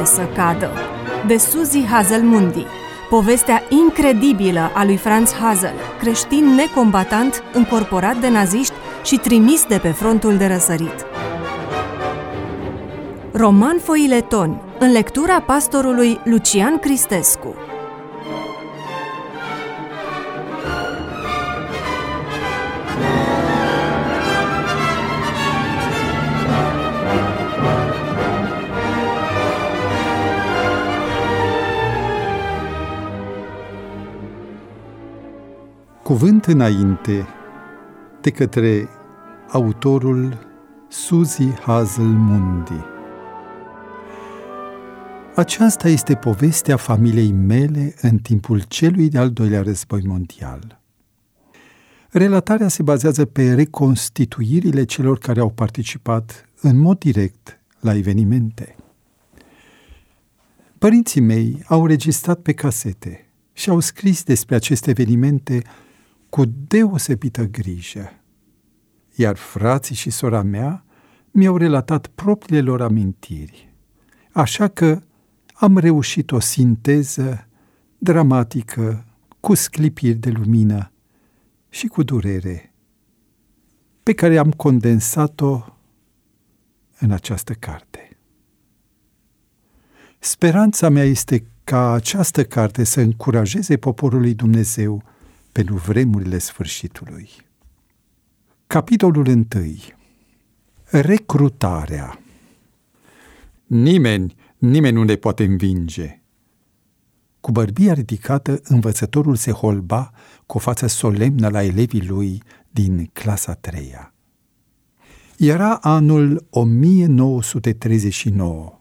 mie să cadă, de Suzy Hazelmundi, povestea incredibilă a lui Franz Hazel, creștin necombatant, încorporat de naziști și trimis de pe frontul de răsărit. Roman Foileton, în lectura pastorului Lucian Cristescu. Cuvânt înainte de către autorul Suzy Hazelmundi. Aceasta este povestea familiei mele în timpul celui de-al doilea război mondial. Relatarea se bazează pe reconstituirile celor care au participat în mod direct la evenimente. Părinții mei au registrat pe casete și au scris despre aceste evenimente cu deosebită grijă. Iar frații și sora mea mi-au relatat propriile lor amintiri. Așa că am reușit o sinteză dramatică, cu sclipiri de lumină și cu durere, pe care am condensat-o în această carte. Speranța mea este ca această carte să încurajeze poporul lui Dumnezeu pentru vremurile sfârșitului. Capitolul 1. Recrutarea Nimeni, nimeni nu ne poate învinge. Cu bărbia ridicată, învățătorul se holba cu o față solemnă la elevii lui din clasa treia. Era anul 1939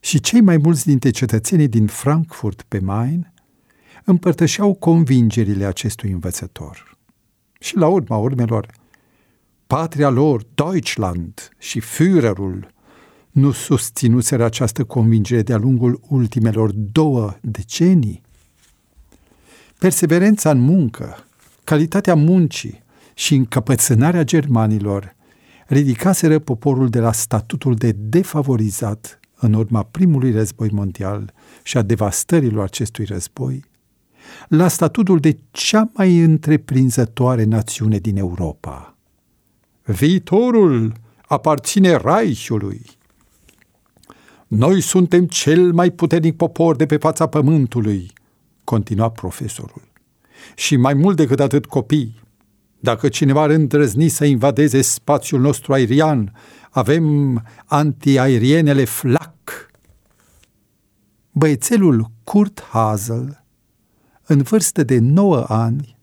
și cei mai mulți dintre cetățenii din Frankfurt pe Main împărtășeau convingerile acestui învățător. Și la urma urmelor, patria lor, Deutschland și Führerul, nu susținuseră această convingere de-a lungul ultimelor două decenii. Perseverența în muncă, calitatea muncii și încăpățânarea germanilor ridicaseră poporul de la statutul de defavorizat în urma primului război mondial și a devastărilor acestui război la statutul de cea mai întreprinzătoare națiune din Europa. Viitorul aparține Reichului. Noi suntem cel mai puternic popor de pe fața pământului, continua profesorul. Și mai mult decât atât copii, dacă cineva ar îndrăzni să invadeze spațiul nostru aerian, avem antiaerienele FLAC. Băiețelul Kurt Hazel în vârstă de nouă ani,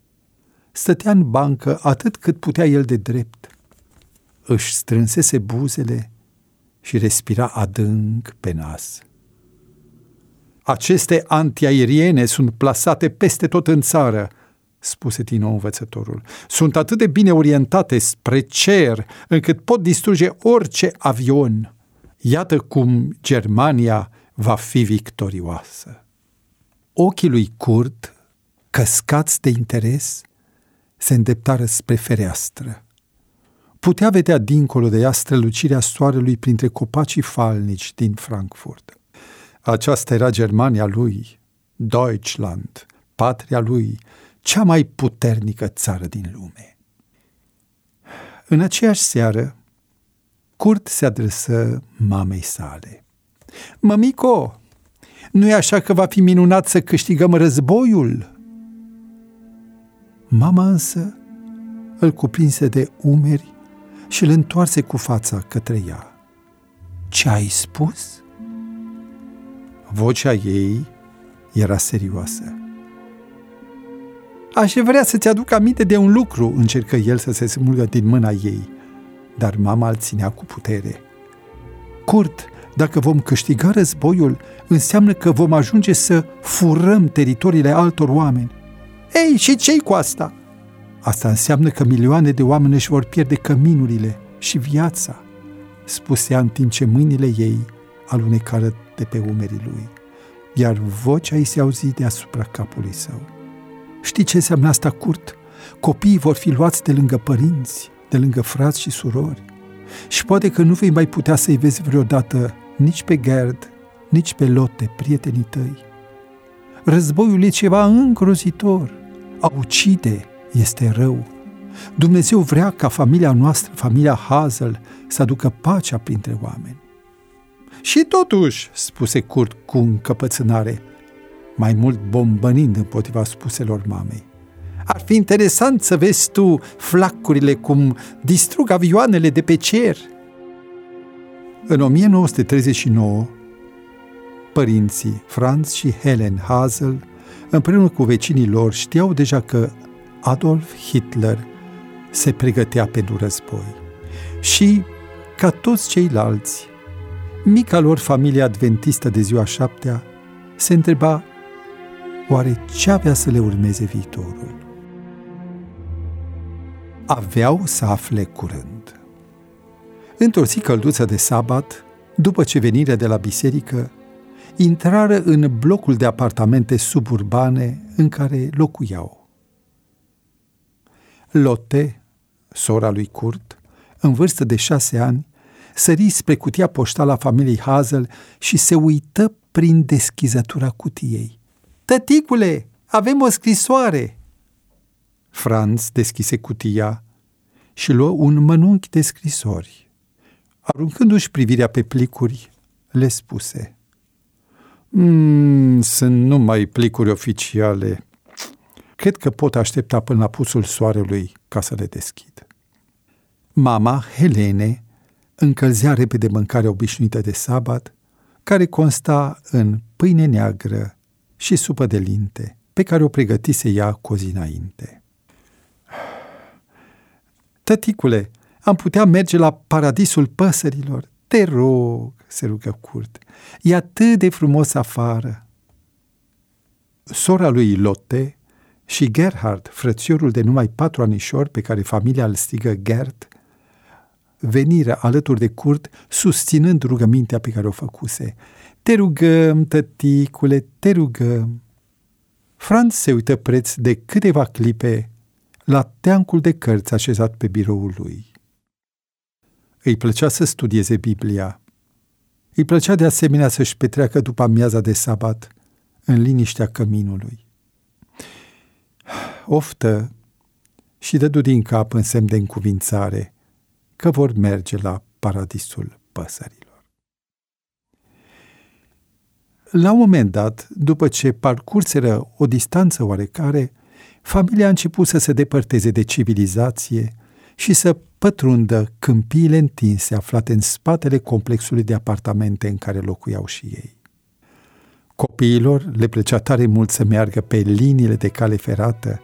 stătea în bancă atât cât putea el de drept. Își strânsese buzele și respira adânc pe nas. Aceste antiaeriene sunt plasate peste tot în țară, spuse din nou învățătorul. Sunt atât de bine orientate spre cer, încât pot distruge orice avion. Iată cum Germania va fi victorioasă. Ochii lui Kurt, căscați de interes, se îndeptară spre fereastră. Putea vedea dincolo de ea strălucirea soarelui printre copacii falnici din Frankfurt. Aceasta era Germania lui, Deutschland, patria lui, cea mai puternică țară din lume. În aceeași seară, Kurt se adresă mamei sale. Mămico, nu e așa că va fi minunat să câștigăm războiul? Mama însă îl cuprinse de umeri și îl întoarse cu fața către ea. Ce ai spus? Vocea ei era serioasă. Aș vrea să-ți aduc aminte de un lucru, încercă el să se smulgă din mâna ei, dar mama îl ținea cu putere. Curt, dacă vom câștiga războiul, înseamnă că vom ajunge să furăm teritoriile altor oameni. Ei, și ce cu asta? Asta înseamnă că milioane de oameni își vor pierde căminurile și viața, spuse în timp ce mâinile ei alunecară de pe umerii lui, iar vocea îi se auzi deasupra capului său. Știi ce înseamnă asta, Curt? Copiii vor fi luați de lângă părinți, de lângă frați și surori. Și poate că nu vei mai putea să-i vezi vreodată nici pe Gerd, nici pe lote, prietenii tăi. Războiul e ceva îngrozitor. A ucide este rău. Dumnezeu vrea ca familia noastră, familia Hazel, să aducă pacea printre oameni. Și totuși, spuse Kurt cu încăpățânare, mai mult bombănind împotriva spuselor mamei. Ar fi interesant să vezi tu flacurile cum distrug avioanele de pe cer. În 1939, părinții Franz și Helen Hazel, împreună cu vecinii lor, știau deja că Adolf Hitler se pregătea pentru război. Și, ca toți ceilalți, mica lor familie adventistă de ziua șaptea se întreba oare ce avea să le urmeze viitorul. Aveau să afle curând. Într-o zi călduță de sabat, după ce venirea de la biserică, intrară în blocul de apartamente suburbane în care locuiau. Lotte, sora lui Kurt, în vârstă de șase ani, sări spre cutia poștală a familiei Hazel și se uită prin deschizătura cutiei. Tăticule, avem o scrisoare!" Franz deschise cutia și luă un mănunchi de scrisori. Aruncându-și privirea pe plicuri, le spuse mm, Sunt numai plicuri oficiale. Cred că pot aștepta până la pusul soarelui ca să le deschid. Mama, Helene, încălzea repede mâncarea obișnuită de sabat, care consta în pâine neagră și supă de linte, pe care o pregătise ea cu o zi înainte. Tăticule, am putea merge la paradisul păsărilor. Te rog, se rugă Curt. E atât de frumos afară. Sora lui Lotte și Gerhard, frățiorul de numai patru anișori pe care familia îl strigă Gert, veniră alături de Curt, susținând rugămintea pe care o făcuse. Te rugăm, tăticule, te rugăm. Franz se uită preț de câteva clipe la teancul de cărți așezat pe biroul lui. Îi plăcea să studieze Biblia. Îi plăcea de asemenea să-și petreacă după amiaza de sabat în liniștea căminului. Oftă și dădu din cap în semn de încuvințare că vor merge la paradisul păsărilor. La un moment dat, după ce parcurseră o distanță oarecare, familia a început să se depărteze de civilizație și să pătrundă câmpiile întinse aflate în spatele complexului de apartamente în care locuiau și ei. Copiilor le plăcea tare mult să meargă pe liniile de cale ferată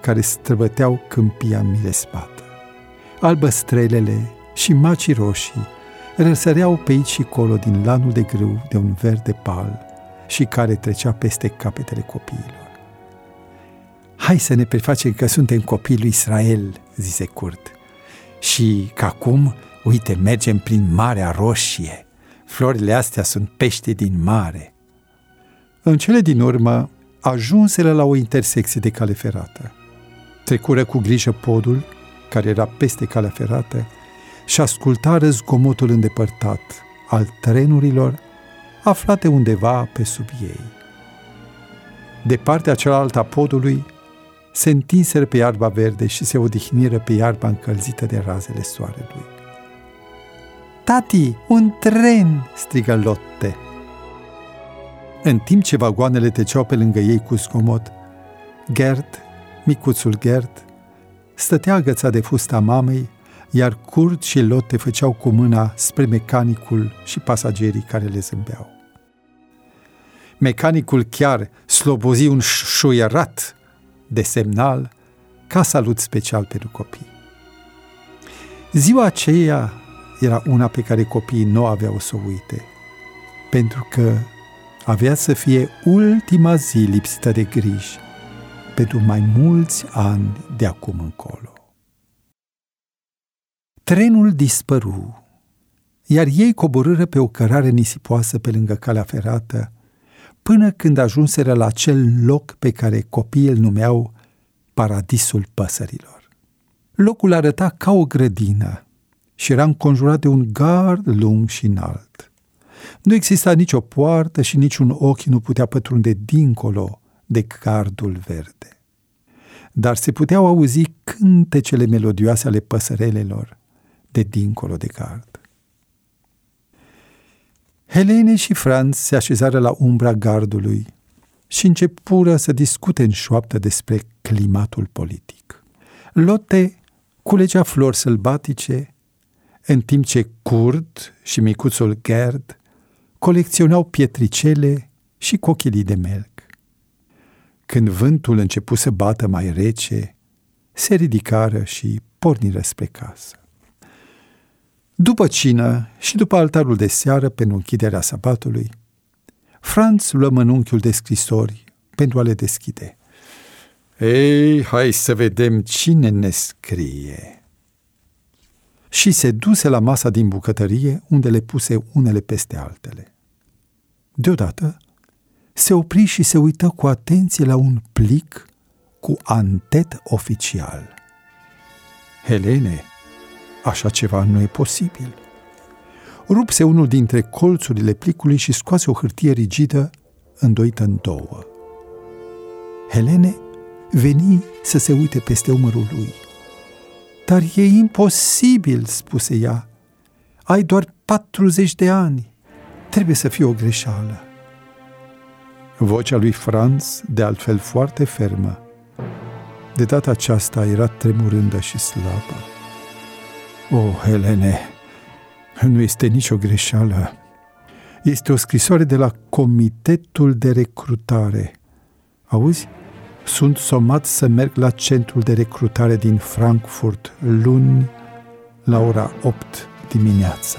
care străbăteau câmpia în mile spată. Albăstrelele și macii roșii răsăreau pe aici și colo din lanul de grâu de un verde pal și care trecea peste capetele copiilor. Hai să ne prefacem că suntem copii lui Israel, zise Curt. Și că acum, uite, mergem prin Marea Roșie. Florile astea sunt pește din mare. În cele din urmă, ajunseră la o intersecție de cale ferată. Trecură cu grijă podul, care era peste calea ferată, și ascultară zgomotul îndepărtat al trenurilor aflate undeva pe sub ei. De partea cealaltă a podului se întinseră pe iarba verde și se odihniră pe iarba încălzită de razele soarelui. Tati, un tren!" strigă Lotte. În timp ce vagoanele treceau pe lângă ei cu scomot, Gert, micuțul Gert, stătea agățat de fusta mamei, iar Kurt și Lotte făceau cu mâna spre mecanicul și pasagerii care le zâmbeau. Mecanicul chiar slobozi un șuierat de semnal ca salut special pentru copii. Ziua aceea era una pe care copiii nu aveau să o uite, pentru că avea să fie ultima zi lipsită de griji pentru mai mulți ani de acum încolo. Trenul dispăru, iar ei coborâră pe o cărare nisipoasă pe lângă calea ferată, până când ajunseră la acel loc pe care copiii îl numeau Paradisul Păsărilor. Locul arăta ca o grădină și era înconjurat de un gard lung și înalt. Nu exista nicio poartă și niciun ochi nu putea pătrunde dincolo de cardul verde. Dar se puteau auzi cântecele melodioase ale păsărelelor de dincolo de card. Helene și Franz se așezară la umbra gardului și începură să discute în șoaptă despre climatul politic. Lotte culegea flori sălbatice, în timp ce Kurt și micuțul Gerd colecționau pietricele și cochilii de melc. Când vântul începu să bată mai rece, se ridicară și porniră spre casă. După cină și după altarul de seară pentru închiderea sabatului, Franz luă mănunchiul de scrisori pentru a le deschide. Ei, hai să vedem cine ne scrie. Și se duse la masa din bucătărie, unde le puse unele peste altele. Deodată, se opri și se uită cu atenție la un plic cu antet oficial. Helene, așa ceva nu e posibil. Rupse unul dintre colțurile plicului și scoase o hârtie rigidă îndoită în două. Helene veni să se uite peste umărul lui. Dar e imposibil, spuse ea. Ai doar 40 de ani. Trebuie să fie o greșeală. Vocea lui Franz, de altfel foarte fermă, de data aceasta era tremurândă și slabă. O, oh, Helene, nu este nicio greșeală. Este o scrisoare de la Comitetul de Recrutare. Auzi? Sunt somat să merg la centrul de recrutare din Frankfurt luni la ora 8 dimineața.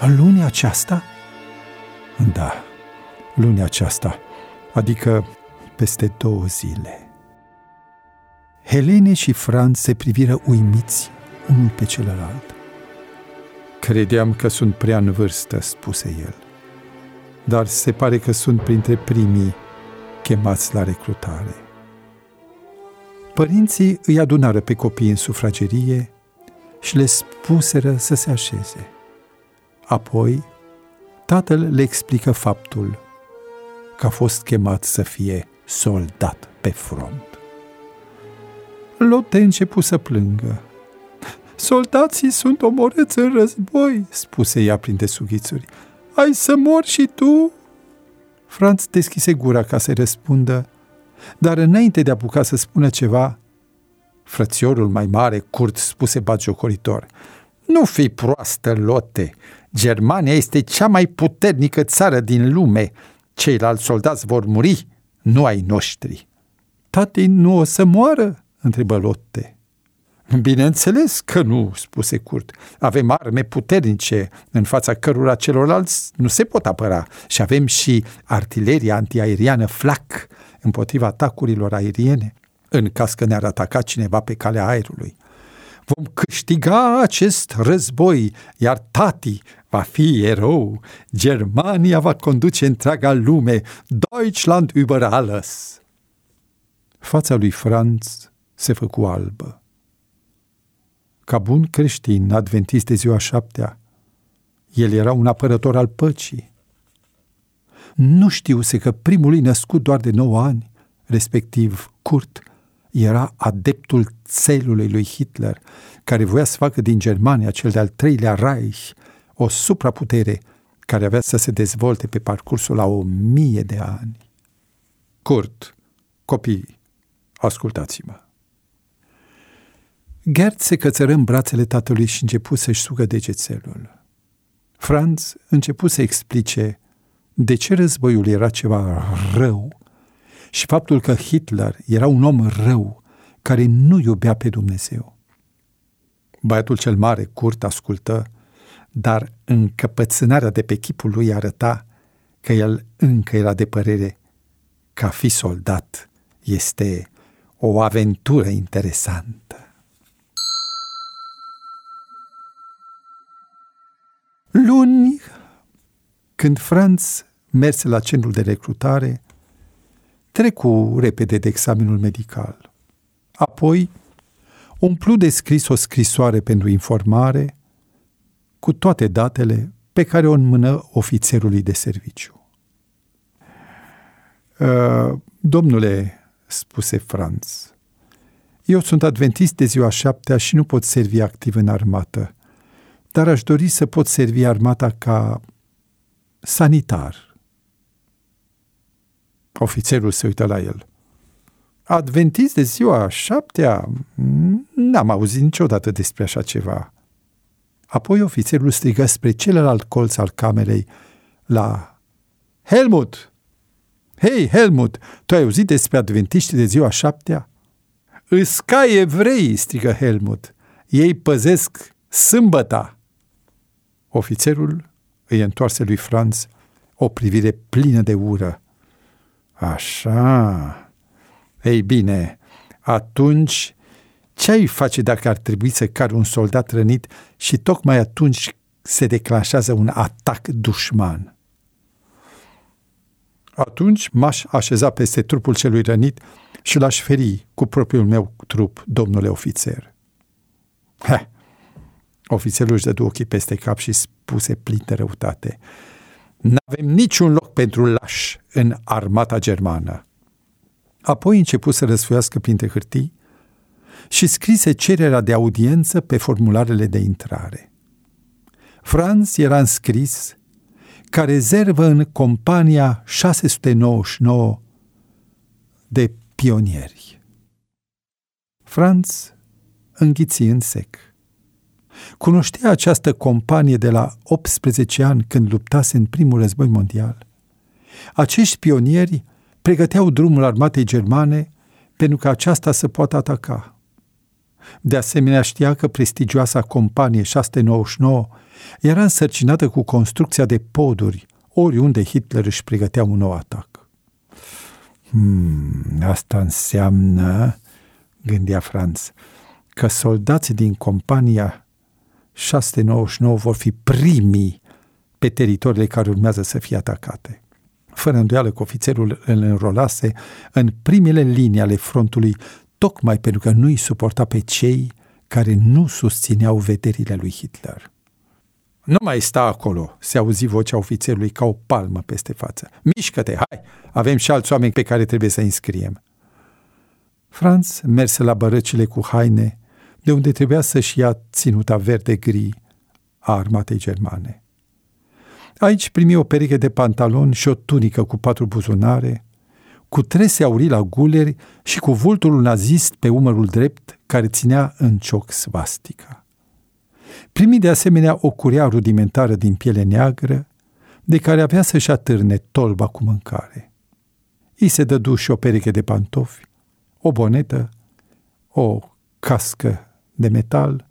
În luni aceasta? Da, luni aceasta, adică peste două zile. Helene și Franz se priviră uimiți unul pe celălalt. Credeam că sunt prea în vârstă, spuse el, dar se pare că sunt printre primii chemați la recrutare. Părinții îi adunară pe copii în sufragerie și le spuseră să se așeze. Apoi, tatăl le explică faptul că a fost chemat să fie soldat pe front. Lotte începu să plângă. Soldații sunt omorâți în război, spuse ea printre sughițuri. Ai să mor și tu? Franz deschise gura ca să-i răspundă, dar înainte de a apuca să spună ceva, frățiorul mai mare, Kurt, spuse batjocoritor, Nu fi proastă, Lotte! Germania este cea mai puternică țară din lume. Ceilalți soldați vor muri, nu ai noștri. Tati nu o să moară? întrebă Lotte. Bineînțeles că nu, spuse Kurt. Avem arme puternice în fața cărora celorlalți nu se pot apăra și avem și artileria antiaeriană flak împotriva atacurilor aeriene în caz că ne-ar ataca cineva pe calea aerului. Vom câștiga acest război, iar tati va fi erou. Germania va conduce întreaga lume. Deutschland über alles. Fața lui Franz se făcu albă. Ca bun creștin, adventist de ziua șaptea, el era un apărător al păcii. Nu știuse că primul lui născut doar de 9 ani, respectiv Kurt, era adeptul țelului lui Hitler, care voia să facă din Germania cel de-al treilea Reich o supraputere care avea să se dezvolte pe parcursul la o mie de ani. Kurt, copii, ascultați-mă. Gert se cățără în brațele tatălui și începu să-și sugă degețelul. Franz începu să explice de ce războiul era ceva rău și faptul că Hitler era un om rău care nu iubea pe Dumnezeu. Băiatul cel mare, curt, ascultă, dar încăpățânarea de pe chipul lui arăta că el încă era de părere că a fi soldat este o aventură interesantă. Luni, când Franz merse la centrul de recrutare, trecu repede de examenul medical. Apoi, umplu de scris o scrisoare pentru informare cu toate datele pe care o înmână ofițerului de serviciu. Uh, domnule, spuse Franz, eu sunt adventist de ziua șaptea și nu pot servi activ în armată, dar aș dori să pot servi armata ca sanitar. Ofițerul se uită la el. Adventist de ziua șaptea? N-am auzit niciodată despre așa ceva. Apoi ofițerul strigă spre celălalt colț al camerei la Helmut! Hei, Helmut, tu ai auzit despre adventiștii de ziua șaptea? Îs ca evrei, strigă Helmut. Ei păzesc sâmbăta. Ofițerul îi întoarse lui Franz o privire plină de ură. Așa. Ei bine, atunci ce ai face dacă ar trebui să car un soldat rănit și tocmai atunci se declanșează un atac dușman? Atunci m-aș așeza peste trupul celui rănit și l-aș feri cu propriul meu trup, domnule ofițer. Heh. Ofițerul își dădu ochii peste cap și spuse plin de răutate. N-avem niciun loc pentru laș în armata germană. Apoi început să răsfoiască printre hârtii și scrise cererea de audiență pe formularele de intrare. Franz era înscris ca rezervă în compania 699 de pionieri. Franz înghiți în sec. Cunoștea această companie de la 18 ani când luptase în primul război mondial. Acești pionieri pregăteau drumul armatei germane pentru ca aceasta să poată ataca. De asemenea știa că prestigioasa companie 699 era însărcinată cu construcția de poduri oriunde Hitler își pregătea un nou atac. Hmm, asta înseamnă, gândea Franz, că soldații din compania 699 vor fi primii pe teritoriile care urmează să fie atacate. Fără îndoială că ofițerul îl înrolase în primele linii ale frontului, tocmai pentru că nu îi suporta pe cei care nu susțineau vederile lui Hitler. Nu mai sta acolo, se auzi vocea ofițerului ca o palmă peste față. Mișcă-te, hai, avem și alți oameni pe care trebuie să înscriem. Franz merse la bărăcile cu haine, de unde trebuia să-și ia ținuta verde-gri a armatei germane. Aici primi o pereche de pantaloni și o tunică cu patru buzunare, cu trese aurii la guleri și cu vultul nazist pe umărul drept care ținea în cioc svastica. Primi de asemenea o curea rudimentară din piele neagră, de care avea să-și atârne tolba cu mâncare. I se dădu și o pereche de pantofi, o bonetă, o cască de metal,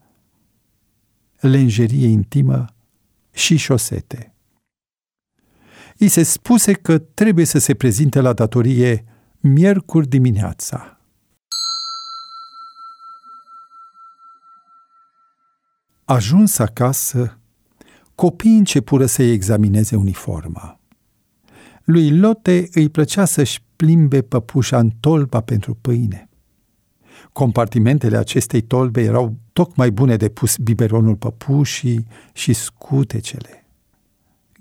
lenjerie intimă și șosete. I se spuse că trebuie să se prezinte la datorie miercuri dimineața. Ajuns acasă, copiii începură să-i examineze uniforma. Lui Lotte îi plăcea să-și plimbe păpușa în tolba pentru pâine. Compartimentele acestei tolbe erau tocmai bune de pus biberonul păpușii și scutecele.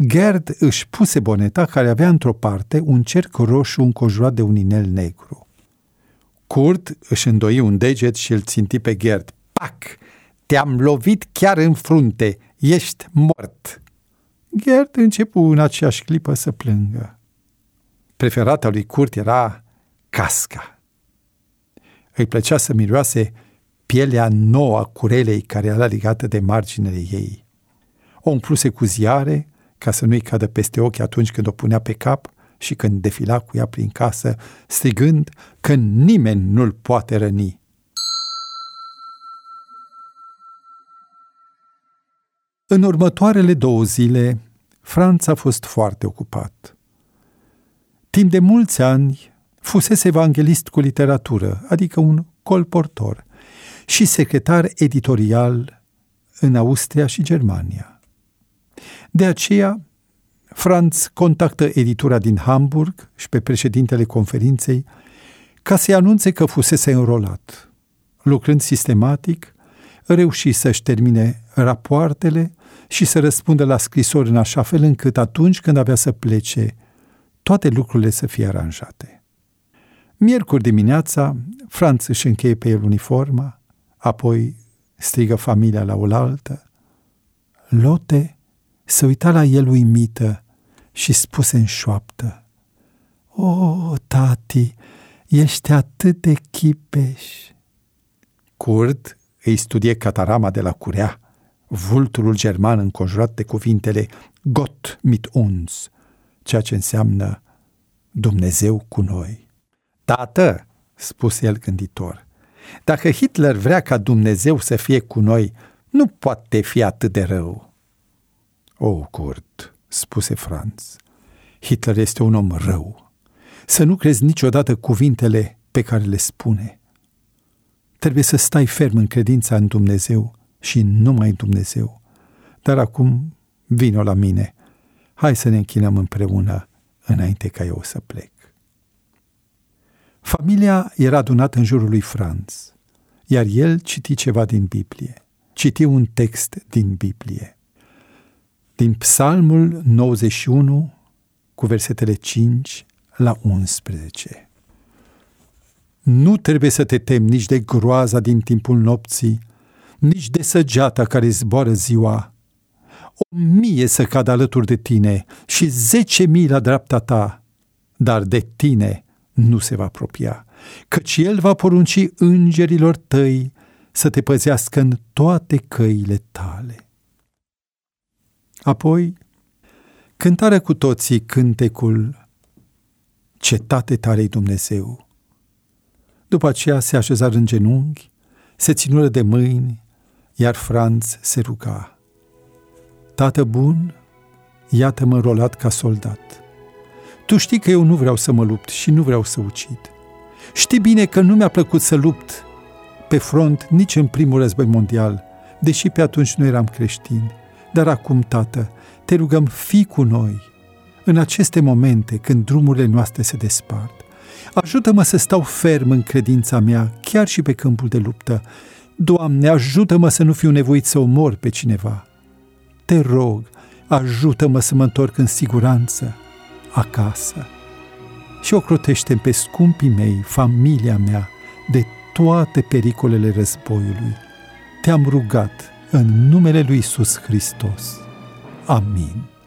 Gerd își puse boneta care avea într-o parte un cerc roșu încojurat de un inel negru. Kurt își îndoi un deget și îl ținti pe Gerd. Pac! Te-am lovit chiar în frunte! Ești mort! Gerd începu în aceeași clipă să plângă. Preferata lui Kurt era casca. Îi plăcea să miroase pielea nouă a curelei care era legată de marginile ei. O umpluse cu ziare ca să nu-i cadă peste ochi atunci când o punea pe cap și când defila cu ea prin casă, strigând că nimeni nu-l poate răni. În următoarele două zile, Franț a fost foarte ocupat. Timp de mulți ani, fusese evanghelist cu literatură, adică un colportor, și secretar editorial în Austria și Germania. De aceea, Franz contactă editura din Hamburg și pe președintele conferinței ca să-i anunțe că fusese înrolat, lucrând sistematic reuși să-și termine rapoartele și să răspundă la scrisori în așa fel încât atunci când avea să plece, toate lucrurile să fie aranjate. Miercuri dimineața, Franț își încheie pe el uniforma, apoi strigă familia la oaltă. Lote se uita la el uimită și spuse în șoaptă, O, tati, ești atât de chipeș. Curd îi studie catarama de la curea, vulturul german înconjurat de cuvintele Gott mit uns, ceea ce înseamnă Dumnezeu cu noi. Tată, spuse el gânditor, dacă Hitler vrea ca Dumnezeu să fie cu noi, nu poate fi atât de rău. O, Kurt, spuse Franz, Hitler este un om rău. Să nu crezi niciodată cuvintele pe care le spune. Trebuie să stai ferm în credința în Dumnezeu și numai în Dumnezeu. Dar acum vino la mine. Hai să ne închinăm împreună înainte ca eu să plec. Familia era adunată în jurul lui Franz, iar el citi ceva din Biblie. Citi un text din Biblie. Din Psalmul 91, cu versetele 5 la 11. Nu trebuie să te temi nici de groaza din timpul nopții, nici de săgeata care zboară ziua. O mie să cadă alături de tine și zece mii la dreapta ta, dar de tine nu se va apropia, căci El va porunci îngerilor tăi să te păzească în toate căile tale. Apoi, cântarea cu toții cântecul Cetate tare Dumnezeu. După aceea se așezară în genunchi, se ținură de mâini, iar Franz se ruga. Tată bun, iată-mă rolat ca soldat. Tu știi că eu nu vreau să mă lupt și nu vreau să ucid. Știi bine că nu mi-a plăcut să lupt pe front nici în primul război mondial, deși pe atunci nu eram creștini. Dar acum, tată, te rugăm, fii cu noi, în aceste momente când drumurile noastre se despart. Ajută-mă să stau ferm în credința mea, chiar și pe câmpul de luptă. Doamne, ajută-mă să nu fiu nevoit să omor pe cineva. Te rog, ajută-mă să mă întorc în siguranță acasă și ocrotește pe scumpii mei, familia mea, de toate pericolele războiului. Te-am rugat în numele lui Isus Hristos. Amin.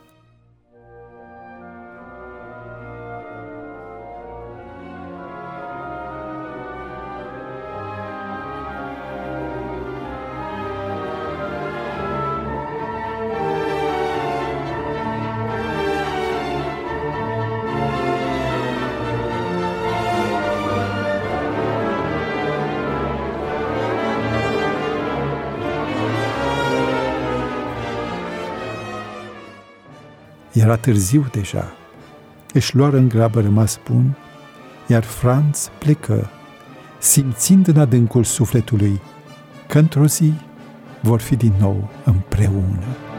Era târziu deja. Își luară în grabă rămas bun, iar Franz plecă, simțind în adâncul sufletului că într-o zi vor fi din nou împreună.